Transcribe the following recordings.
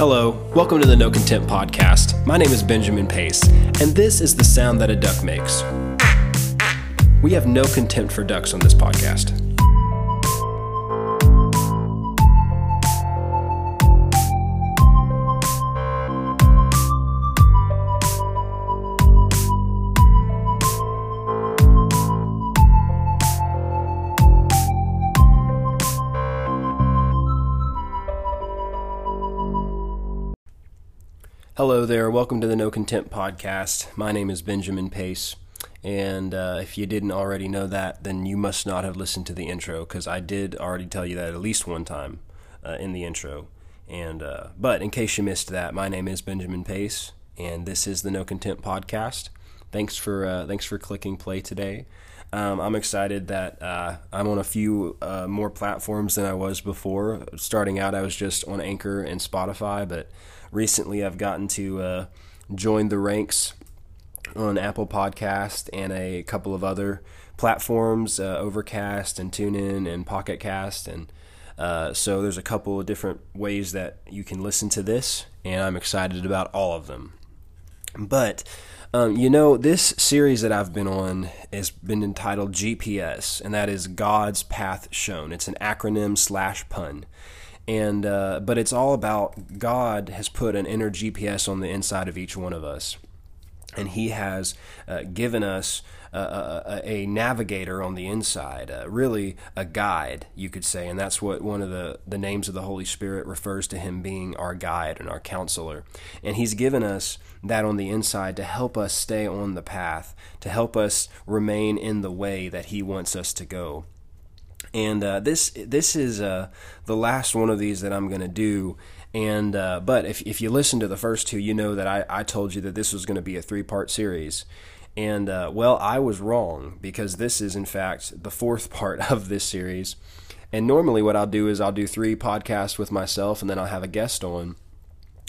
Hello, welcome to the No Contempt Podcast. My name is Benjamin Pace, and this is the sound that a duck makes. We have no contempt for ducks on this podcast. Hello there, welcome to the No Contempt Podcast. My name is Benjamin Pace, and uh, if you didn't already know that, then you must not have listened to the intro because I did already tell you that at least one time uh, in the intro. And uh, but in case you missed that, my name is Benjamin Pace, and this is the No Contempt Podcast. Thanks for uh, thanks for clicking play today. Um, I'm excited that uh, I'm on a few uh, more platforms than I was before. Starting out, I was just on Anchor and Spotify, but recently I've gotten to uh, join the ranks on Apple Podcast and a couple of other platforms, uh, Overcast and TuneIn and Pocket Cast, and uh, so there's a couple of different ways that you can listen to this, and I'm excited about all of them. But um, you know, this series that I've been on has been entitled GPS, and that is God's Path Shown. It's an acronym slash pun and uh, but it's all about God has put an inner GPS on the inside of each one of us, and He has uh, given us a, a, navigator on the inside, uh, really a guide, you could say, and that's what one of the the names of the Holy Spirit refers to Him being our guide and our counselor, and He's given us that on the inside to help us stay on the path, to help us remain in the way that He wants us to go. And uh, this this is uh, the last one of these that I'm going to do. And uh, but if if you listen to the first two, you know that I, I told you that this was going to be a three part series. And uh, well, I was wrong because this is in fact the fourth part of this series. And normally, what I'll do is I'll do three podcasts with myself, and then I'll have a guest on.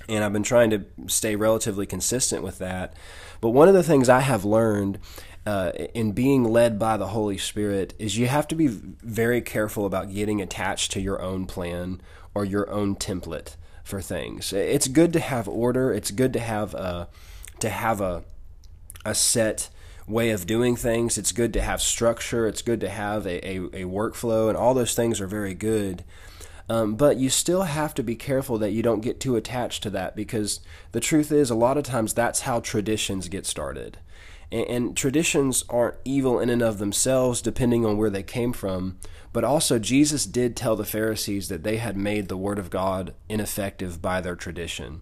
And I've been trying to stay relatively consistent with that. But one of the things I have learned uh, in being led by the Holy Spirit is you have to be very careful about getting attached to your own plan or your own template for things. It's good to have order. It's good to have a to have a a set way of doing things. It's good to have structure. It's good to have a, a, a workflow, and all those things are very good. Um, but you still have to be careful that you don't get too attached to that because the truth is, a lot of times that's how traditions get started. And, and traditions aren't evil in and of themselves, depending on where they came from. But also, Jesus did tell the Pharisees that they had made the Word of God ineffective by their tradition.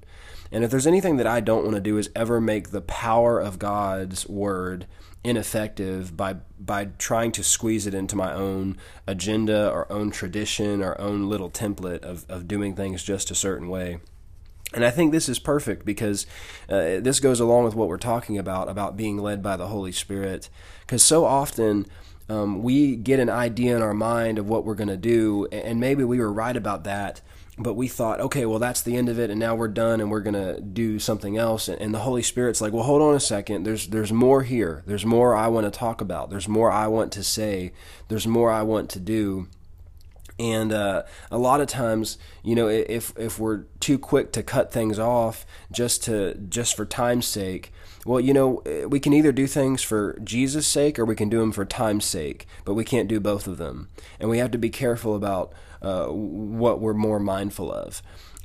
And if there's anything that I don't want to do is ever make the power of God's Word ineffective by by trying to squeeze it into my own agenda or own tradition or own little template of, of doing things just a certain way. And I think this is perfect because uh, this goes along with what we're talking about, about being led by the Holy Spirit. Because so often um, we get an idea in our mind of what we're going to do, and maybe we were right about that, but we thought, okay, well, that's the end of it, and now we're done, and we're going to do something else. And the Holy Spirit's like, well, hold on a second. There's there's more here. There's more I want to talk about. There's more I want to say. There's more I want to do. And uh, a lot of times, you know, if if we're too quick to cut things off just to just for time's sake, well, you know, we can either do things for Jesus' sake or we can do them for time's sake, but we can't do both of them. And we have to be careful about uh, what we're more mindful of.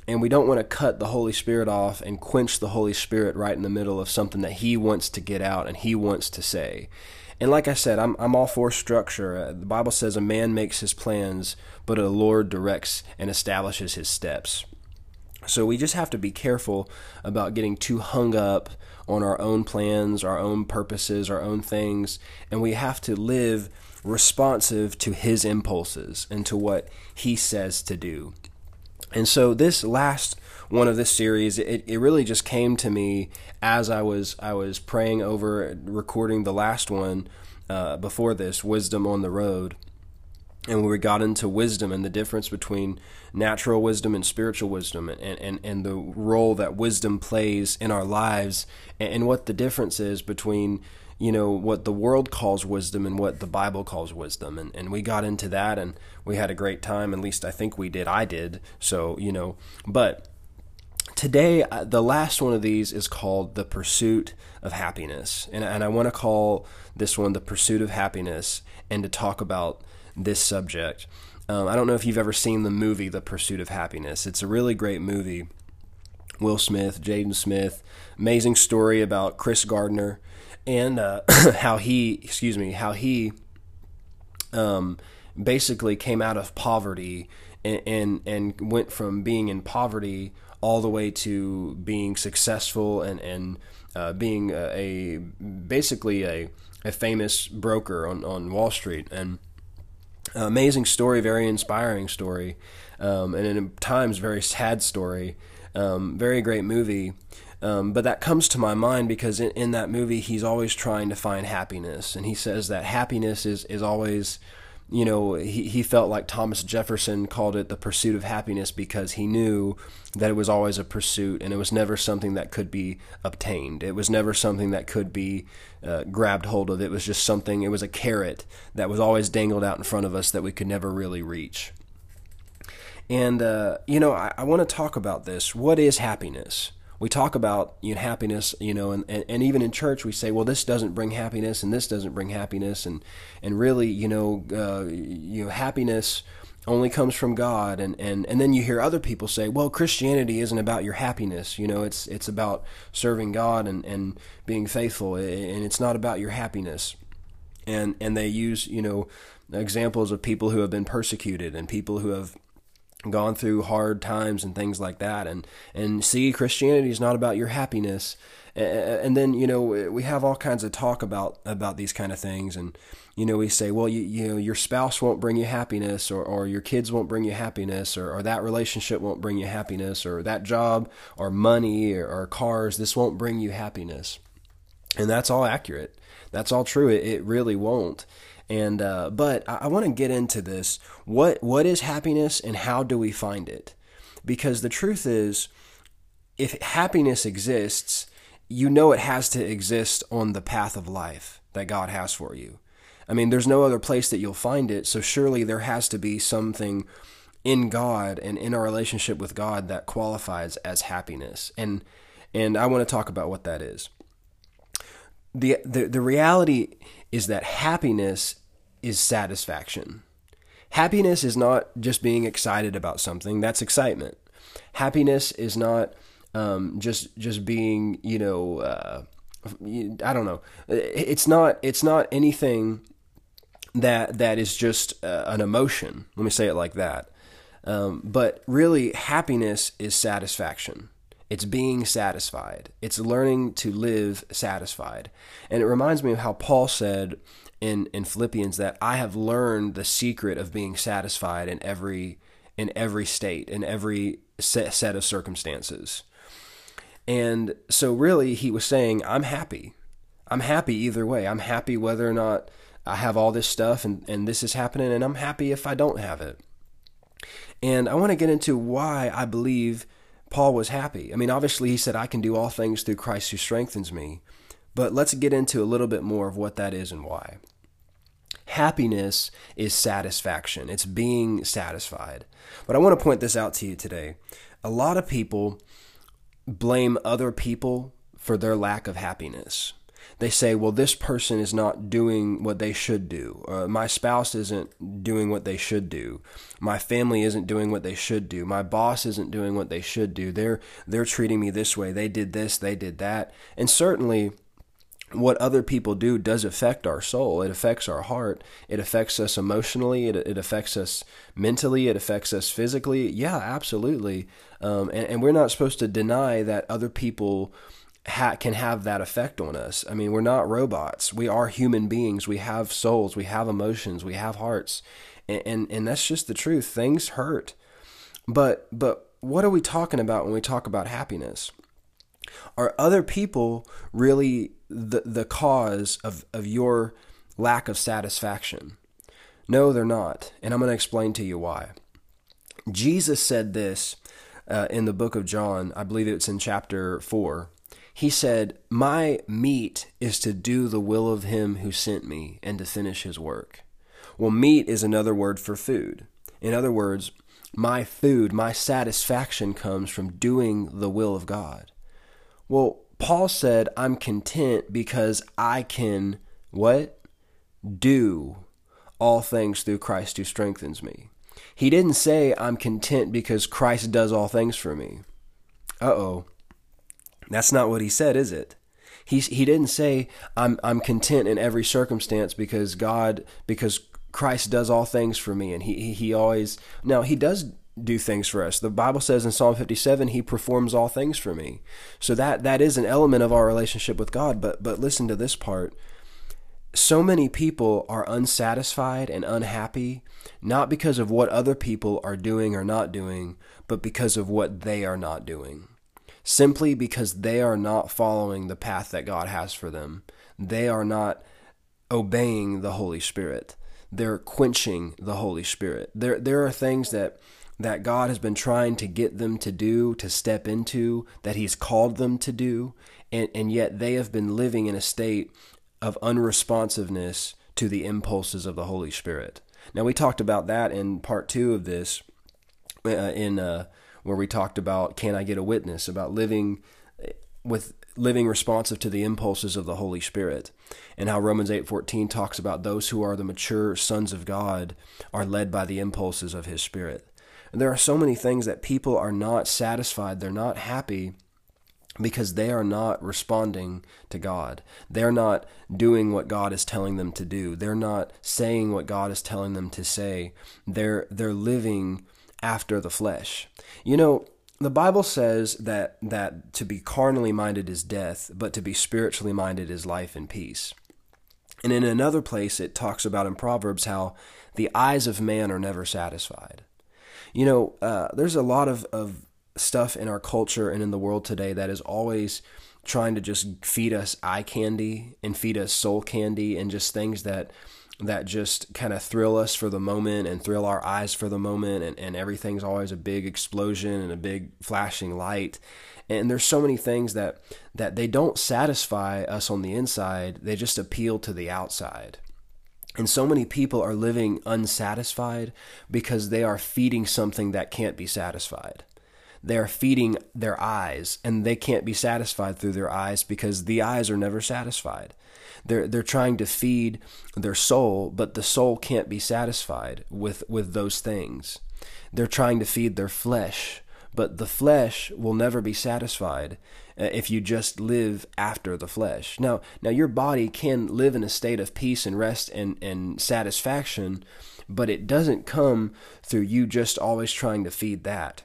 And we don't want to cut the Holy Spirit off and quench the Holy Spirit right in the middle of something that He wants to get out and He wants to say. And like I said, I'm I'm all for structure. Uh, the Bible says a man makes his plans, but a Lord directs and establishes his steps. So we just have to be careful about getting too hung up on our own plans, our own purposes, our own things, and we have to live responsive to his impulses and to what he says to do. And so this last one of this series, it, it really just came to me as I was I was praying over recording the last one uh, before this, Wisdom on the Road. And we got into wisdom and the difference between natural wisdom and spiritual wisdom and, and, and the role that wisdom plays in our lives and, and what the difference is between you know what the world calls wisdom and what the bible calls wisdom. And, and we got into that and we had a great time. At least i think we did. I did. So you know but today, uh, the last one of these is called The Pursuit of Happiness. And, and I want to call this one The Pursuit of Happiness and to talk about this subject. Um, I don't know if you've ever seen the movie The Pursuit of Happiness. It's a really great movie. Will Smith, Jaden Smith, amazing story about Chris Gardner and uh, how he, excuse me, how he um, basically came out of poverty and, and and went from being in poverty all the way to being successful and and uh, being a, a, basically a a famous broker on on Wall Street and amazing story, very inspiring story, um, and at times very sad story. Um, very great movie. Um, but that comes to my mind because in, in, that movie, he's always trying to find happiness. And he says that happiness is, is always, you know, he, he felt like Thomas Jefferson called it the pursuit of happiness because he knew that it was always a pursuit and it was never something that could be obtained. It was never something that could be uh, grabbed hold of. It was just something, it was a carrot that was always dangled out in front of us that we could never really reach. And, uh, you know, I, I want to talk about this. What is happiness? We talk about you know, happiness, you know, and, and, and even in church we say, well, this doesn't bring happiness and this doesn't bring happiness. And, and really, you know, uh, you know, happiness only comes from God and, and, and then you hear other people say, well, Christianity isn't about your happiness. You know, it's it's about serving God and, and being faithful and it's not about your happiness. And and they use, you know, examples of people who have been persecuted and people who have gone through hard times and things like that. And and see christianity is not about your happiness. And then you know we have all kinds of talk about about these kind of things. And you know we say well you, you know your spouse won't bring you happiness or, or your kids won't bring you happiness or, or that relationship won't bring you happiness or that job or money or, or cars this won't bring you happiness. And that's all accurate. That's all true. It, it really won't and uh, but I, I want to get into this. What what is happiness, and how do we find it? Because the truth is, if happiness exists, you know it has to exist on the path of life that God has for you. I mean, there's no other place that you'll find it. So surely there has to be something in God and in our relationship with God that qualifies as happiness. And and I want to talk about what that is. The the, the reality is that happiness is satisfaction. Happiness is not just being excited about something, that's excitement. Happiness is not um, just just being, you know, uh, I don't know. It's not it's not anything that that is just uh, an emotion. Let me say it like that. Um, but really, happiness is satisfaction. It's being satisfied. It's learning to live satisfied. And it reminds me of how Paul said in, in Philippians that I have learned the secret of being satisfied in every in every state, in every set, set of circumstances. And so really he was saying, I'm happy. I'm happy either way. I'm happy whether or not I have all this stuff and, and this is happening, and I'm happy if I don't have it. And I want to get into why I believe Paul was happy. I mean, obviously, he said, I can do all things through Christ who strengthens me. But let's get into a little bit more of what that is and why. Happiness is satisfaction, it's being satisfied. But I want to point this out to you today. A lot of people blame other people for their lack of happiness. They say, well, this person is not doing what they should do. Uh, my spouse isn't doing what they should do. My family isn't doing what they should do. My boss isn't doing what they should do. They're, they're treating me this way. They did this, they did that. And certainly, what other people do does affect our soul. It affects our heart. It affects us emotionally. It, it affects us mentally. It affects us physically. Yeah, absolutely. Um, and, and, we're not supposed to deny that other people ha- can have that effect on us. I mean, we're not robots. We are human beings. We have souls. We have emotions. We have hearts. And, and, and that's just the truth. Things hurt. But, but what are we talking about when we talk about happiness? Are other people really the, the cause of, of your lack of satisfaction? No, they're not. And I'm going to explain to you why. Jesus said this uh, in the book of John, I believe it's in chapter 4. He said, My meat is to do the will of him who sent me and to finish his work. Well, meat is another word for food. In other words, My food, my satisfaction comes from doing the will of God. Well, Paul said, I'm content because I can what? Do all things through Christ who strengthens me. He didn't say, I'm content because Christ does all things for me. Uh oh. That's not what he said, is it? He, he didn't say, I'm, I'm content in every circumstance because God, because Christ does all things for me. And he, he, always, now he does do things for us. The Bible says in Psalm 57, he performs all things for me. So that, that is an element of our relationship with God. But, but listen to this part so many people are unsatisfied and unhappy, not because of what other people are doing or not doing, but because of what they are not doing. Simply because they are not following the path that God has for them. They are not obeying the Holy Spirit. They're quenching the Holy Spirit. There, there are things that that God has been trying to get them to do, to step into, that He's called them to do, and, and yet they have been living in a state of unresponsiveness to the impulses of the Holy Spirit. Now we talked about that in part two of this, uh, in uh, where we talked about can I get a witness about living with living responsive to the impulses of the Holy Spirit, and how Romans eight fourteen talks about those who are the mature sons of God are led by the impulses of His Spirit. And there are so many things that people are not satisfied, they're not happy because they are not responding to God. They're not doing what God is telling them to do. They're not saying what God is telling them to say. They're they're living after the flesh. You know, the Bible says that that to be carnally minded is death, but to be spiritually minded is life and peace. And in another place it talks about in Proverbs how the eyes of man are never satisfied. You know, uh, there's a lot of, of stuff in our culture and in the world today that is always trying to just feed us eye candy and feed us soul candy and just things that that just kind of thrill us for the moment and thrill our eyes for the moment and, and everything's always a big explosion and a big flashing light. And there's so many things that that they don't satisfy us on the inside they just appeal to the outside. And so many people are living unsatisfied because they are feeding something that can't be satisfied they're feeding their eyes and they can't be satisfied through their eyes because the eyes are never satisfied. They're they're trying to feed their soul, but the soul can't be satisfied with with those things. They're trying to feed their flesh, but the flesh will never be satisfied uh, if you just live after the flesh. Now, now your body can live in a state of peace and rest and, and satisfaction, but it doesn't come through you just always trying to feed that.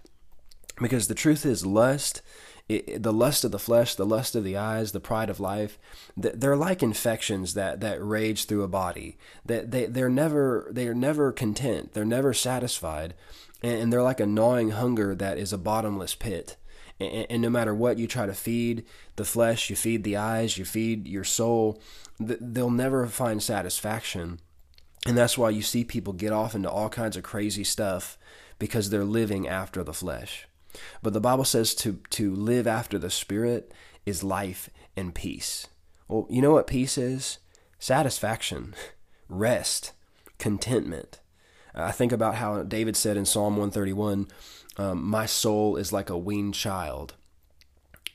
Because the truth is, lust, it, the lust of the flesh, the lust of the eyes, the pride of life, they're like infections that, that rage through a body. That they, they're never they are never content. They're never satisfied, and they're like a gnawing hunger that is a bottomless pit. And, and no matter what you try to feed the flesh, you feed the eyes, you feed your soul, they'll never find satisfaction. And that's why you see people get off into all kinds of crazy stuff because they're living after the flesh. But the Bible says to, to live after the Spirit is life and peace. Well, you know what peace is? Satisfaction, rest, contentment. I think about how David said in Psalm 131 um, My soul is like a weaned child,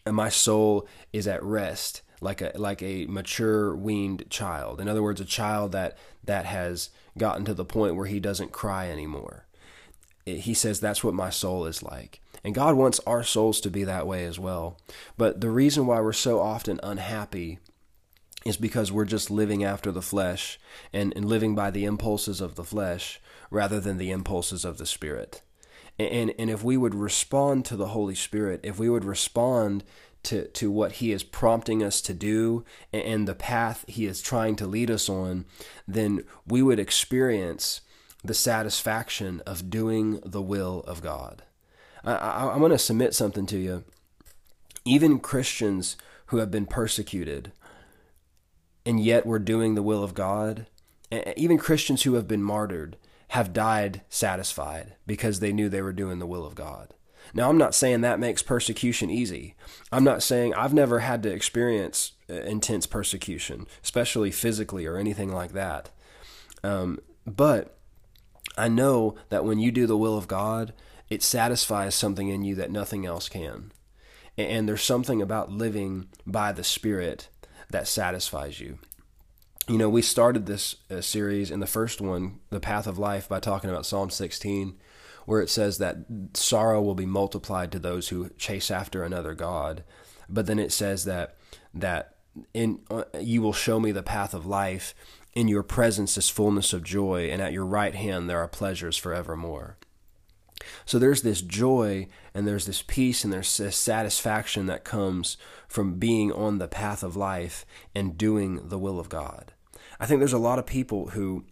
and my soul is at rest like a like a mature weaned child. In other words, a child that that has gotten to the point where he doesn't cry anymore. He says that's what my soul is like. And God wants our souls to be that way as well. But the reason why we're so often unhappy is because we're just living after the flesh and, and living by the impulses of the flesh rather than the impulses of the Spirit. And, and if we would respond to the Holy Spirit, if we would respond to, to what He is prompting us to do and the path He is trying to lead us on, then we would experience the satisfaction of doing the will of God. I, am going to submit something to you. Even Christians who have been persecuted and yet were doing the will of God, even Christians who have been martyred have died satisfied because they knew they were doing the will of God. Now, I'm not saying that makes persecution easy. I'm not saying I've never had to experience uh, intense persecution, especially physically or anything like that. Um, but I know that when you do the will of God, it satisfies something in you that nothing else can. And there's something about living by the Spirit that satisfies you. You know, we started this uh, series in the first one, The Path of Life, by talking about Psalm 16, where it says that sorrow will be multiplied to those who chase after another God. But then it says that that in uh, you will show me the path of life. In your presence is fullness of joy, and at your right hand there are pleasures forevermore. So there's this joy and there's this peace and there's this satisfaction that comes from being on the path of life and doing the will of God. I think there's a lot of people who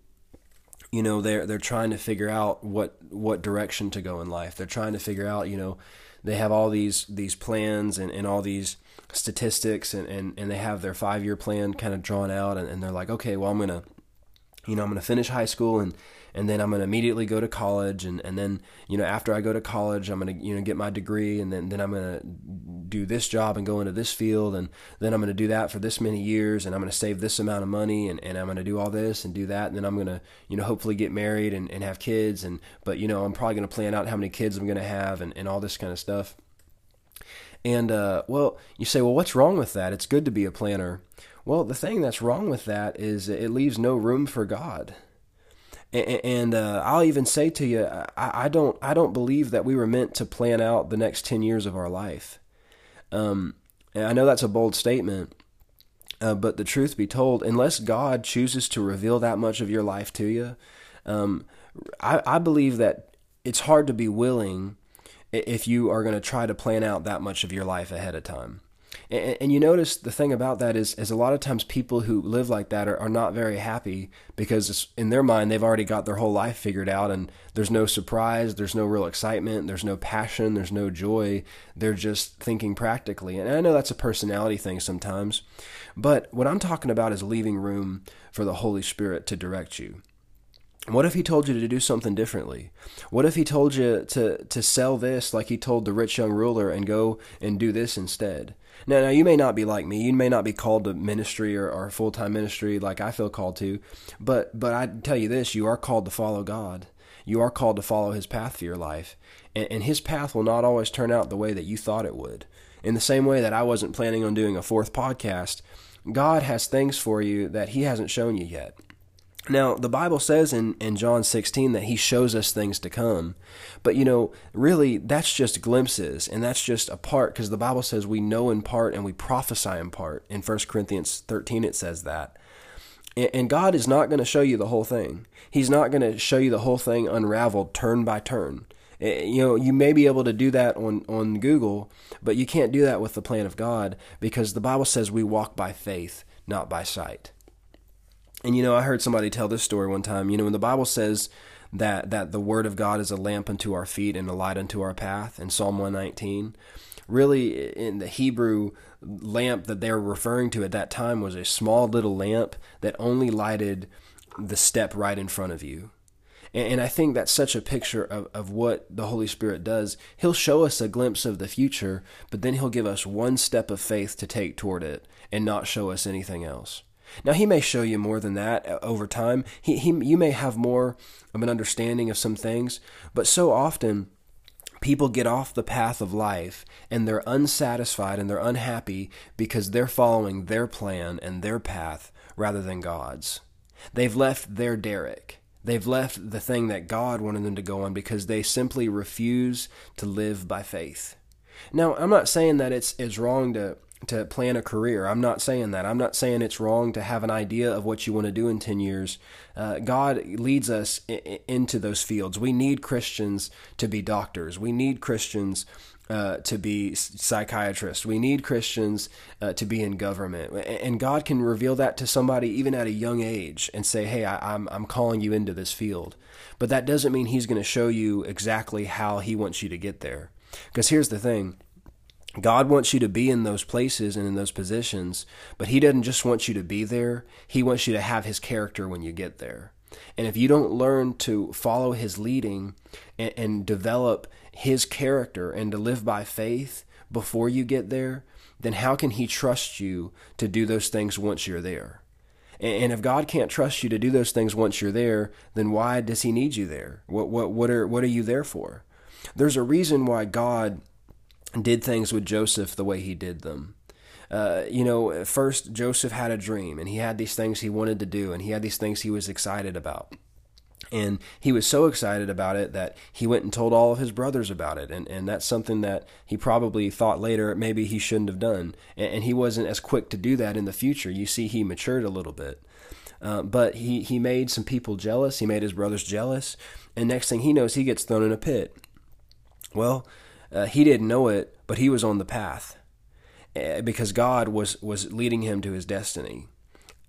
you know they're they're trying to figure out what what direction to go in life. They're trying to figure out, you know, they have all these these plans and, and all these statistics and, and, and they have their five year plan kind of drawn out and, and they're like, okay, well I'm gonna you know, I'm gonna finish high school and and then I'm going to immediately go to college and, and then you know after I go to college I'm going to you know get my degree and then, then I'm going to do this job and go into this field and then I'm going to do that for this many years and I'm going to save this amount of money and, and I'm going to do all this and do that and then I'm going to you know hopefully get married and, and have kids and but you know I'm probably going to plan out how many kids I'm going to have and, and all this kind of stuff. And uh, well you say well what's wrong with that? It's good to be a planner well the thing that's wrong with that is it leaves no room for God and, uh, I'll even say to you, I, don't, I don't believe that we were meant to plan out the next ten years of our life. Um, I know that's a bold statement, uh, but the truth be told, unless God chooses to reveal that much of your life to you, um, I, I believe that it's hard to be willing if you are going to try to plan out that much of your life ahead of time. And, and, you notice the thing about that is, is a lot of times people who live like that are, are not very happy because in their mind they've already got their whole life figured out and there's no surprise, there's no real excitement, there's no passion, there's no joy. They're just thinking practically. And I know that's a personality thing sometimes, but what I'm talking about is leaving room for the Holy Spirit to direct you. What if he told you to do something differently? What if he told you to, to sell this like he told the rich young ruler and go and do this instead? Now, now you may not be like me. You may not be called to ministry or, or full time ministry like I feel called to, but but I tell you this: you are called to follow God. You are called to follow His path for your life, and, and His path will not always turn out the way that you thought it would. In the same way that I wasn't planning on doing a fourth podcast, God has things for you that He hasn't shown you yet. Now, the Bible says in, in John 16 that he shows us things to come. But, you know, really, that's just glimpses, and that's just a part, because the Bible says we know in part and we prophesy in part. In 1 Corinthians 13, it says that. And, God is not going to show you the whole thing. He's not going to show you the whole thing unraveled turn by turn. You know, you may be able to do that on, on Google, but you can't do that with the plan of God, because the Bible says we walk by faith, not by sight. And you know, I heard somebody tell this story one time. You know, when the Bible says that that the word of God is a lamp unto our feet and a light unto our path in Psalm 119, really in the Hebrew lamp that they were referring to at that time was a small little lamp that only lighted the step right in front of you. And, I think that's such a picture of, of what the Holy Spirit does. He'll show us a glimpse of the future, but then He'll give us one step of faith to take toward it and not show us anything else. Now he may show you more than that uh, over time. He, he you may have more of an understanding of some things, but so often people get off the path of life and they're unsatisfied and they're unhappy because they're following their plan and their path rather than God's. They've left their derrick. They've left the thing that God wanted them to go on because they simply refuse to live by faith. Now, I'm not saying that it's it's wrong to to plan a career. I'm not saying that. I'm not saying it's wrong to have an idea of what you want to do in 10 years. Uh, God leads us I- into those fields. We need Christians to be doctors. We need Christians uh, to be psychiatrists. We need Christians uh, to be in government. And God can reveal that to somebody even at a young age and say, hey, I, I'm, I'm calling you into this field. But that doesn't mean He's going to show you exactly how He wants you to get there. Because here's the thing God wants you to be in those places and in those positions, but He doesn't just want you to be there. He wants you to have His character when you get there. And if you don't learn to follow His leading and, and develop His character and to live by faith before you get there, then how can He trust you to do those things once you're there? And if God can't trust you to do those things once you're there, then why does He need you there? What what what are what are you there for? there's a reason why God did things with Joseph the way he did them. Uh, you know, first Joseph had a dream and he had these things he wanted to do and he had these things he was excited about. And he was so excited about it that he went and told all of his brothers about it. And, and that's something that he probably thought later maybe he shouldn't have done. And, and he wasn't as quick to do that in the future. You see, he matured a little bit. Uh, but he, he made some people jealous. He made his brothers jealous. And next thing he knows, he gets thrown in a pit. Well, uh, he didn't know it, but he was on the path uh, because God was, was leading him to his destiny.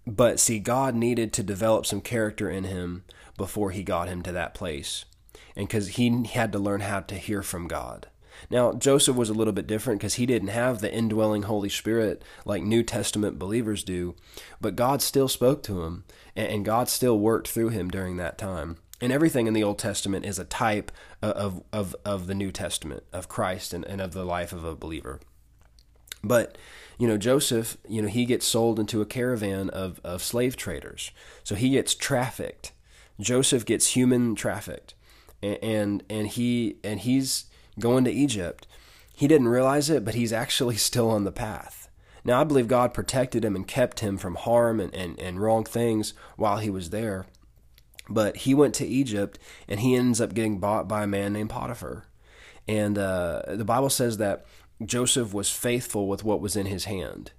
But see, God needed to develop some character in him before he got him to that place. And because he had to learn how to hear from God. Now, Joseph was a little bit different because he didn't have the indwelling Holy Spirit like New Testament believers do, but God still spoke to him, and God still worked through him during that time. And everything in the Old Testament is a type uh, of, of, of the New Testament, of Christ and, and of the life of a believer. But, you know, Joseph, you know, he gets sold into a caravan of, of slave traders. So he gets trafficked. Joseph gets human trafficked. And, and, and he and he's going to Egypt. He didn't realize it, but he's actually still on the path. Now, I believe God protected him and kept him from harm and, and, and wrong things while he was there. But he went to Egypt and he ends up getting bought by a man named Potiphar. And uh, the Bible says that Joseph was faithful with what was in his hand.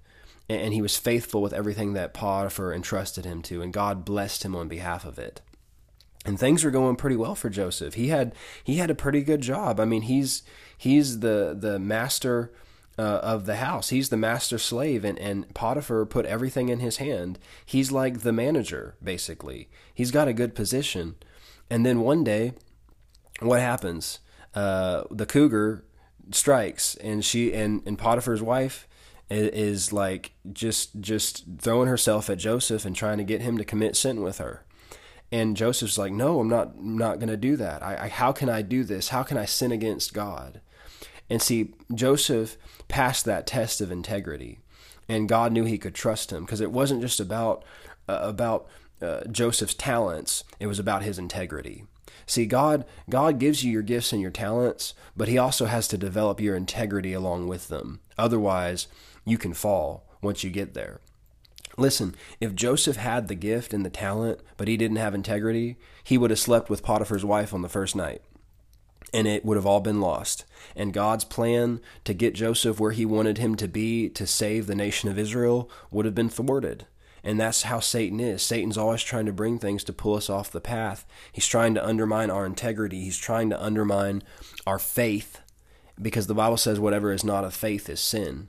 And he was faithful with everything that Potiphar entrusted him to, and God blessed him on behalf of it. And things were going pretty well for Joseph. He had he had a pretty good job. I mean, he's he's the the master uh, of the house. He's the master slave, and, and Potiphar put everything in his hand. He's like the manager, basically. He's got a good position. And then one day, what happens? Uh, the cougar strikes, and she and, and Potiphar's wife is, is like just just throwing herself at Joseph and trying to get him to commit sin with her. And Joseph's like, "No, I'm not I'm not going to do that. I, I how can I do this? How can I sin against God?" And see, Joseph passed that test of integrity, and God knew He could trust him because it wasn't just about uh, about uh, Joseph's talents; it was about his integrity. See, God God gives you your gifts and your talents, but He also has to develop your integrity along with them. Otherwise, you can fall once you get there. Listen, if Joseph had the gift and the talent, but he didn't have integrity, he would have slept with Potiphar's wife on the first night. And it would have all been lost. And God's plan to get Joseph where he wanted him to be to save the nation of Israel would have been thwarted. And that's how Satan is. Satan's always trying to bring things to pull us off the path. He's trying to undermine our integrity. He's trying to undermine our faith because the Bible says whatever is not of faith is sin.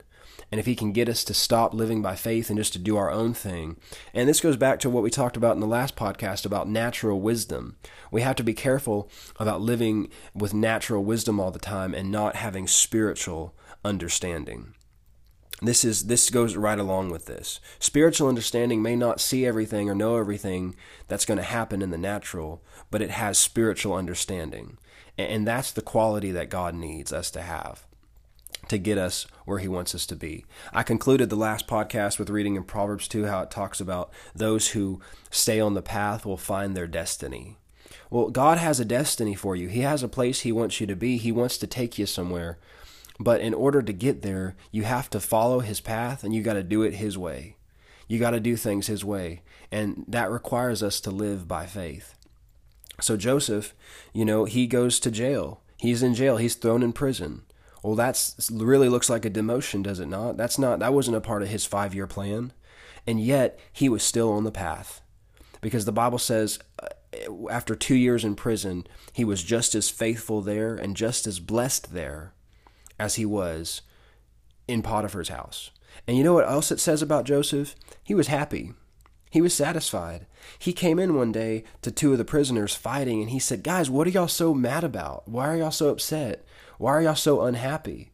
And if he can get us to stop living by faith and just to do our own thing. And this goes back to what we talked about in the last podcast about natural wisdom. We have to be careful about living with natural wisdom all the time and not having spiritual understanding. This is this goes right along with this. Spiritual understanding may not see everything or know everything that's going to happen in the natural, but it has spiritual understanding. And that's the quality that God needs us to have to get us where he wants us to be. I concluded the last podcast with reading in Proverbs 2 how it talks about those who stay on the path will find their destiny. Well, God has a destiny for you. He has a place he wants you to be. He wants to take you somewhere. But in order to get there, you have to follow his path and you got to do it his way. You got to do things his way. And that requires us to live by faith. So Joseph, you know, he goes to jail. He's in jail. He's thrown in prison. Well, that's really looks like a demotion, does it not? That's not that wasn't a part of his 5-year plan. And yet, he was still on the path. Because the Bible says uh, after 2 years in prison, he was just as faithful there and just as blessed there as he was in Potiphar's house. And you know what else it says about Joseph? He was happy. He was satisfied. He came in one day to two of the prisoners fighting and he said, Guys, what are y'all so mad about? Why are y'all so upset? Why are y'all so unhappy?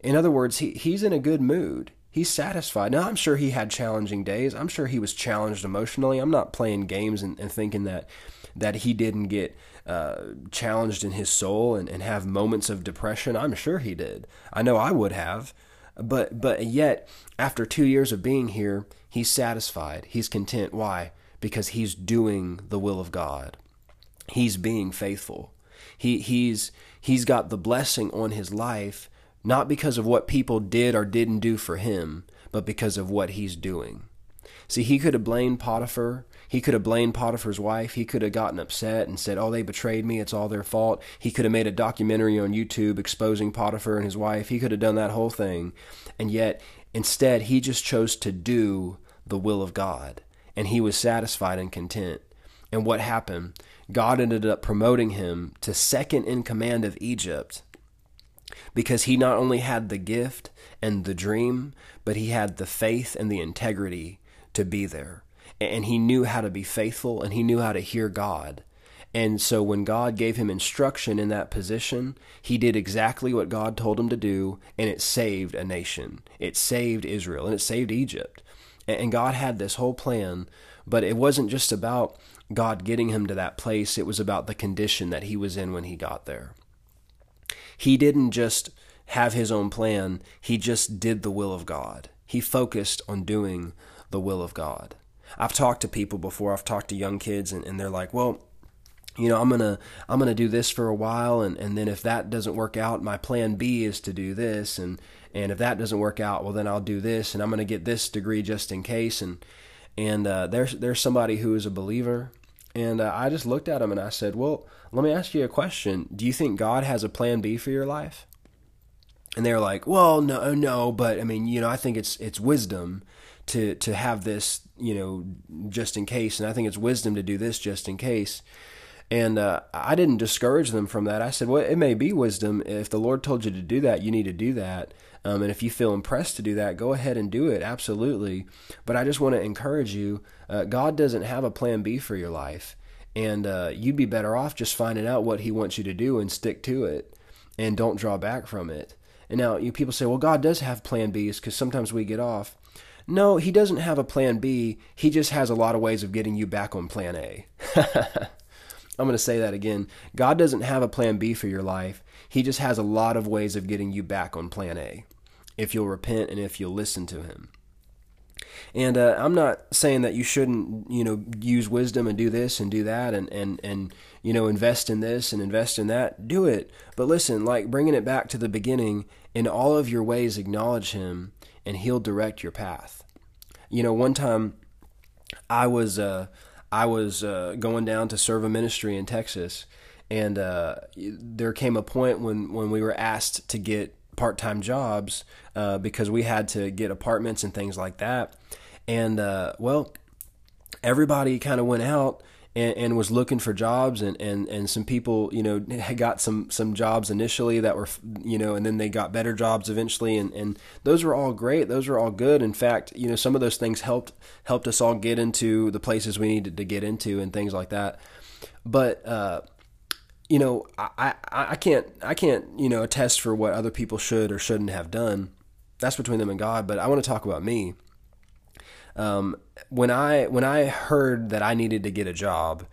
In other words, he, he's in a good mood. He's satisfied. Now, I'm sure he had challenging days. I'm sure he was challenged emotionally. I'm not playing games and, and thinking that that he didn't get uh, challenged in his soul and, and have moments of depression. I'm sure he did. I know I would have. But but yet, after two years of being here, he's satisfied. He's content. Why? Because he's doing the will of God. He's being faithful. He he's he's got the blessing on his life not because of what people did or didn't do for him, but because of what he's doing. See, he could have blamed Potiphar. He could have blamed Potiphar's wife. He could have gotten upset and said, Oh, they betrayed me. It's all their fault. He could have made a documentary on YouTube exposing Potiphar and his wife. He could have done that whole thing. And yet, instead, he just chose to do the will of God. And he was satisfied and content. And what happened? God ended up promoting him to second in command of Egypt because he not only had the gift and the dream, but he had the faith and the integrity to be there. And he knew how to be faithful and he knew how to hear God. And so when God gave him instruction in that position, he did exactly what God told him to do, and it saved a nation. It saved Israel and it saved Egypt. And God had this whole plan, but it wasn't just about God getting him to that place, it was about the condition that he was in when he got there. He didn't just have his own plan, he just did the will of God. He focused on doing the will of God. I've talked to people before, I've talked to young kids, and, and they're like, well, you know, I'm gonna I'm gonna do this for a while, and, and then if that doesn't work out, my plan B is to do this, and and if that doesn't work out, well then I'll do this, and I'm gonna get this degree just in case, and and uh, there's there's somebody who is a believer, and uh, I just looked at him and I said, well, let me ask you a question. Do you think God has a plan B for your life? And they're like, well, no, no, but I mean, you know, I think it's it's wisdom to to have this, you know, just in case, and I think it's wisdom to do this just in case. And uh, I didn't discourage them from that. I said, well, it may be wisdom. If the Lord told you to do that, you need to do that. Um, and if you feel impressed to do that, go ahead and do it. Absolutely. But I just want to encourage you uh, God doesn't have a plan B for your life. And uh, you'd be better off just finding out what He wants you to do and stick to it and don't draw back from it. And now you people say, well, God does have plan Bs because sometimes we get off. No, He doesn't have a plan B. He just has a lot of ways of getting you back on plan A. I'm going to say that again. God doesn't have a plan B for your life. He just has a lot of ways of getting you back on plan A if you'll repent and if you'll listen to Him. And uh, I'm not saying that you shouldn't, you know, use wisdom and do this and do that and, and, and, you know, invest in this and invest in that. Do it. But listen, like bringing it back to the beginning, in all of your ways, acknowledge Him and He'll direct your path. You know, one time I was, uh, I was uh, going down to serve a ministry in Texas, and uh, there came a point when, when we were asked to get part time jobs uh, because we had to get apartments and things like that. And uh, well, everybody kind of went out and, and, was looking for jobs, and, and, and some people, you know, got some some jobs initially that were, you know, and then they got better jobs eventually, and, and those were all great. Those were all good. In fact, you know, some of those things helped helped us all get into the places we needed to get into and things like that. But uh, you know, I, I, I can't I can't you know attest for what other people should or shouldn't have done. That's between them and God. But I want to talk about me. Um, when I when I heard that I needed to get a job,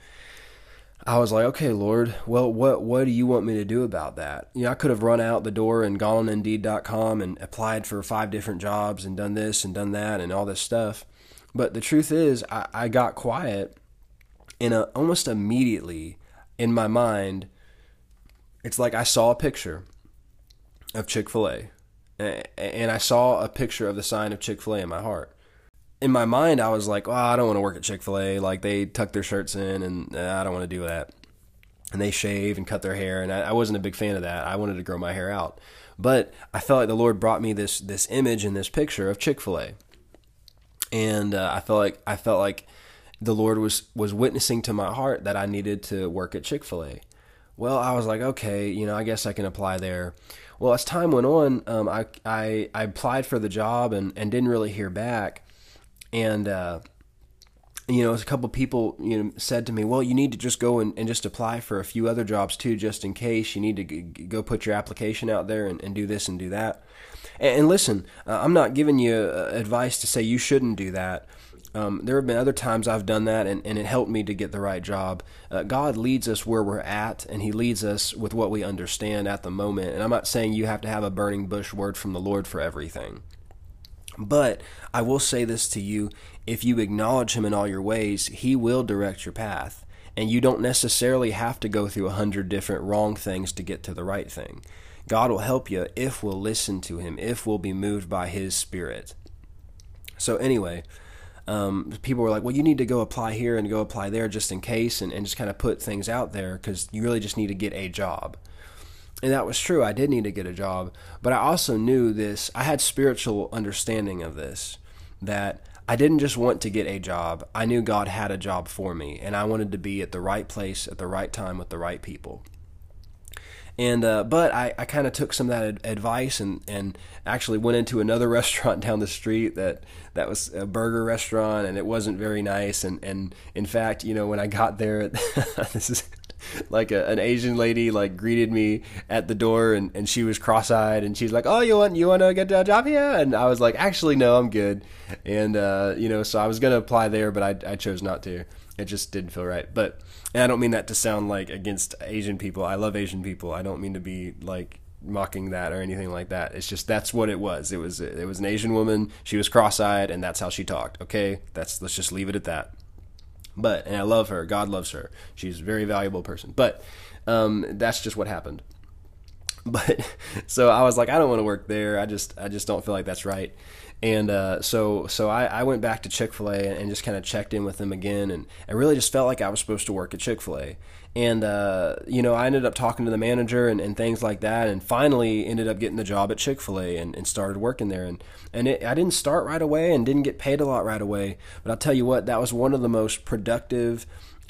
I was like, okay, Lord, well, what what do you want me to do about that? You know, I could have run out the door and gone on Indeed.com and applied for five different jobs and done this and done that and all this stuff. But the truth is, I, I got quiet, and uh, almost immediately in my mind, it's like I saw a picture of Chick fil A. And I saw a picture of the sign of Chick fil A in my heart. In my mind, I was like, oh, I don't want to work at Chick fil A. Like, they tuck their shirts in, and I don't want to do that. And they shave and cut their hair. And I wasn't a big fan of that. I wanted to grow my hair out. But I felt like the Lord brought me this this image and this picture of Chick fil A. And uh, I felt like I felt like the Lord was was witnessing to my heart that I needed to work at Chick Fil A. Well, I was like, okay, you know, I guess I can apply there. Well, as time went on, um, I, I I applied for the job and, and didn't really hear back, and uh, you know, a couple people you know said to me, well, you need to just go and, and just apply for a few other jobs too, just in case. You need to g- go put your application out there and, and do this and do that. And, and listen, uh, I'm not giving you uh, advice to say you shouldn't do that. Um, there have been other times I've done that, and, and it helped me to get the right job. Uh, God leads us where we're at, and He leads us with what we understand at the moment. And I'm not saying you have to have a burning bush word from the Lord for everything. But I will say this to you if you acknowledge Him in all your ways, He will direct your path. And you don't necessarily have to go through a hundred different wrong things to get to the right thing. God will help you if we'll listen to Him, if we'll be moved by His Spirit. So, anyway, um, people were like, well, you need to go apply here and go apply there just in case and, and just kind of put things out there because you really just need to get a job. And that was true. I did need to get a job. But I also knew this, I had spiritual understanding of this that I didn't just want to get a job. I knew God had a job for me, and I wanted to be at the right place at the right time with the right people. And uh, but I, I kind of took some of that ad- advice and, and actually went into another restaurant down the street that that was a burger restaurant and it wasn't very nice. And, and in fact you know when I got there this is like a, an Asian lady like greeted me at the door and, and she was cross-eyed and she's like oh you want you want to get a job here? And I was like actually no I'm good. And uh, you know so I was gonna apply there but I, I chose not to it just didn't feel right but and I don't mean that to sound like against Asian people I love Asian people I don't mean to be like mocking that or anything like that it's just that's what it was it was it was an Asian woman she was cross-eyed and that's how she talked okay that's let's just leave it at that but and I love her. God loves her. She's a very valuable person. But um, that's just what happened. But so I was like, I don't want to work there. I just I just don't feel like that's right. And uh, so so I, I went back to Chick Fil A and just kind of checked in with them again, and I really just felt like I was supposed to work at Chick Fil A. And uh, you know, I ended up talking to the manager and, and things like that, and finally ended up getting the job at Chick Fil A and, and started working there. And and it, I didn't start right away and didn't get paid a lot right away, but I'll tell you what, that was one of the most productive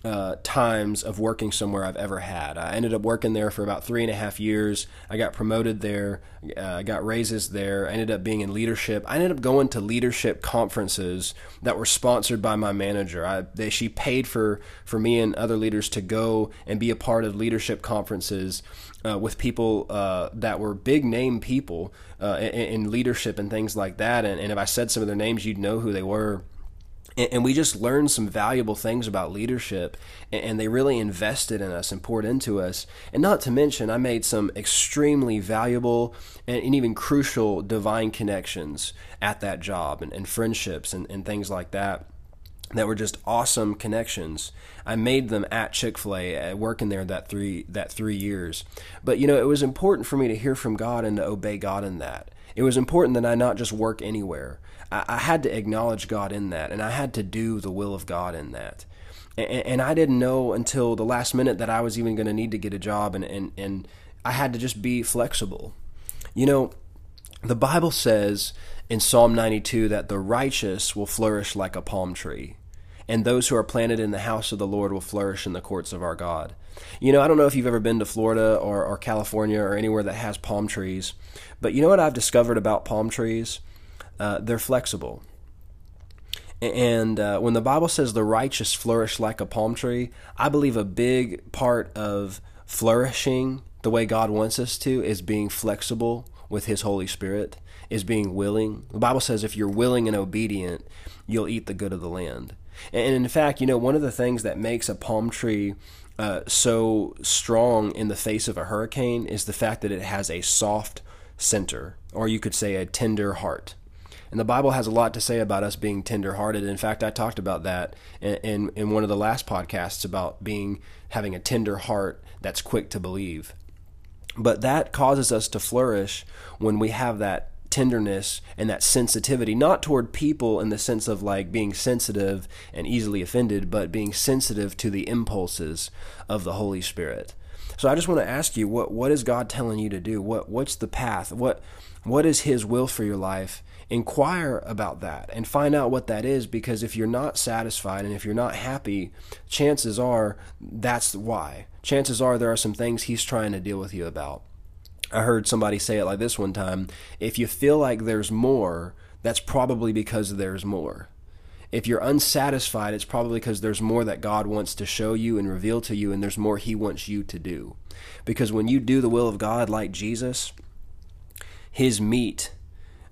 uh, times of working somewhere I've ever had. I ended up working there for about three and a half years. I got promoted there. I uh, got raises there. I ended up being in leadership. I ended up going to leadership conferences that were sponsored by my manager. I, they, she paid for, for me and other leaders to go and be a part of leadership conferences uh, with people uh, that were big name people uh, in, in, leadership and things like that. And, and if I said some of their names, you'd know who they were and, we just learned some valuable things about leadership and, they really invested in us and poured into us and not to mention i made some extremely valuable and, even crucial divine connections at that job and, and friendships and, and things like that that were just awesome connections. I made them at Chick Fil A, uh, working there that three that three years. But you know, it was important for me to hear from God and to obey God in that. It was important that I not just work anywhere. I, had to acknowledge God in that, and I had to do the will of God in that. And, and I didn't know until the last minute that I was even going to need to get a job, and, and, and I had to just be flexible. You know, the Bible says in Psalm 92 that the righteous will flourish like a palm tree, and those who are planted in the house of the Lord will flourish in the courts of our God. You know, I don't know if you've ever been to Florida or, or California or anywhere that has palm trees, but you know what I've discovered about palm trees? Uh, they're flexible. And uh, when the Bible says the righteous flourish like a palm tree, I believe a big part of flourishing the way God wants us to is being flexible with His Holy Spirit, is being willing. The Bible says if you're willing and obedient, you'll eat the good of the land. And in fact, you know, one of the things that makes a palm tree uh, so strong in the face of a hurricane is the fact that it has a soft center, or you could say a tender heart. And the Bible has a lot to say about us being tender-hearted. In fact, I talked about that in, in, in one of the last podcasts about being having a tender heart that's quick to believe. But that causes us to flourish when we have that tenderness and that sensitivity, not toward people in the sense of like being sensitive and easily offended, but being sensitive to the impulses of the Holy Spirit. So I just want to ask you, what what is God telling you to do? What what's the path? What what is His will for your life? Inquire about that and find out what that is because if you're not satisfied and if you're not happy, chances are that's why. Chances are there are some things He's trying to deal with you about. I heard somebody say it like this one time if you feel like there's more, that's probably because there's more. If you're unsatisfied, it's probably because there's more that God wants to show you and reveal to you, and there's more He wants you to do. Because when you do the will of God like Jesus, His meat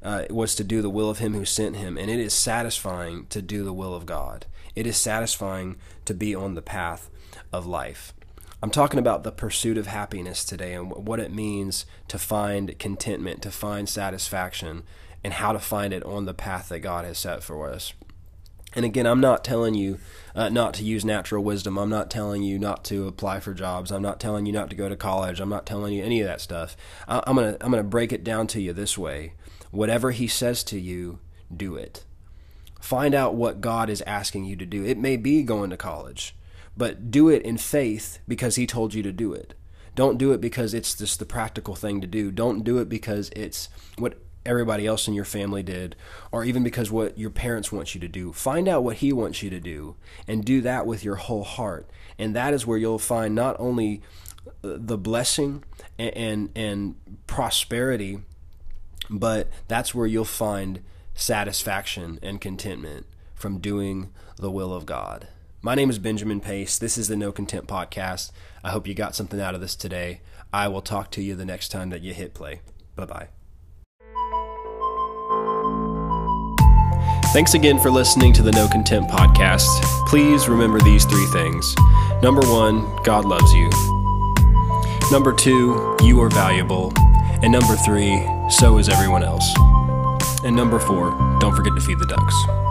uh, was to do the will of Him who sent Him, and it is satisfying to do the will of God. It is satisfying to be on the path of life. I'm talking about the pursuit of happiness today and what it means to find contentment, to find satisfaction, and how to find it on the path that God has set for us. And again, I'm not telling you uh, not to use natural wisdom. I'm not telling you not to apply for jobs. I'm not telling you not to go to college. I'm not telling you any of that stuff. I, I'm gonna I'm gonna break it down to you this way. Whatever He says to you, do it. Find out what God is asking you to do. It may be going to college, but do it in faith because He told you to do it. Don't do it because it's just the practical thing to do. Don't do it because it's what everybody else in your family did, or even because what your parents want you to do. Find out what He wants you to do and do that with your whole heart. And that is where you'll find not only the blessing and, and, and prosperity, but that's where you'll find satisfaction and contentment from doing the will of God. My name is Benjamin Pace. This is the No Content Podcast. I hope you got something out of this today. I will talk to you the next time that you hit play. Bye bye. Thanks again for listening to the No Content Podcast. Please remember these three things. Number one, God loves you. Number two, you are valuable. And number three, so is everyone else. And number four, don't forget to feed the ducks.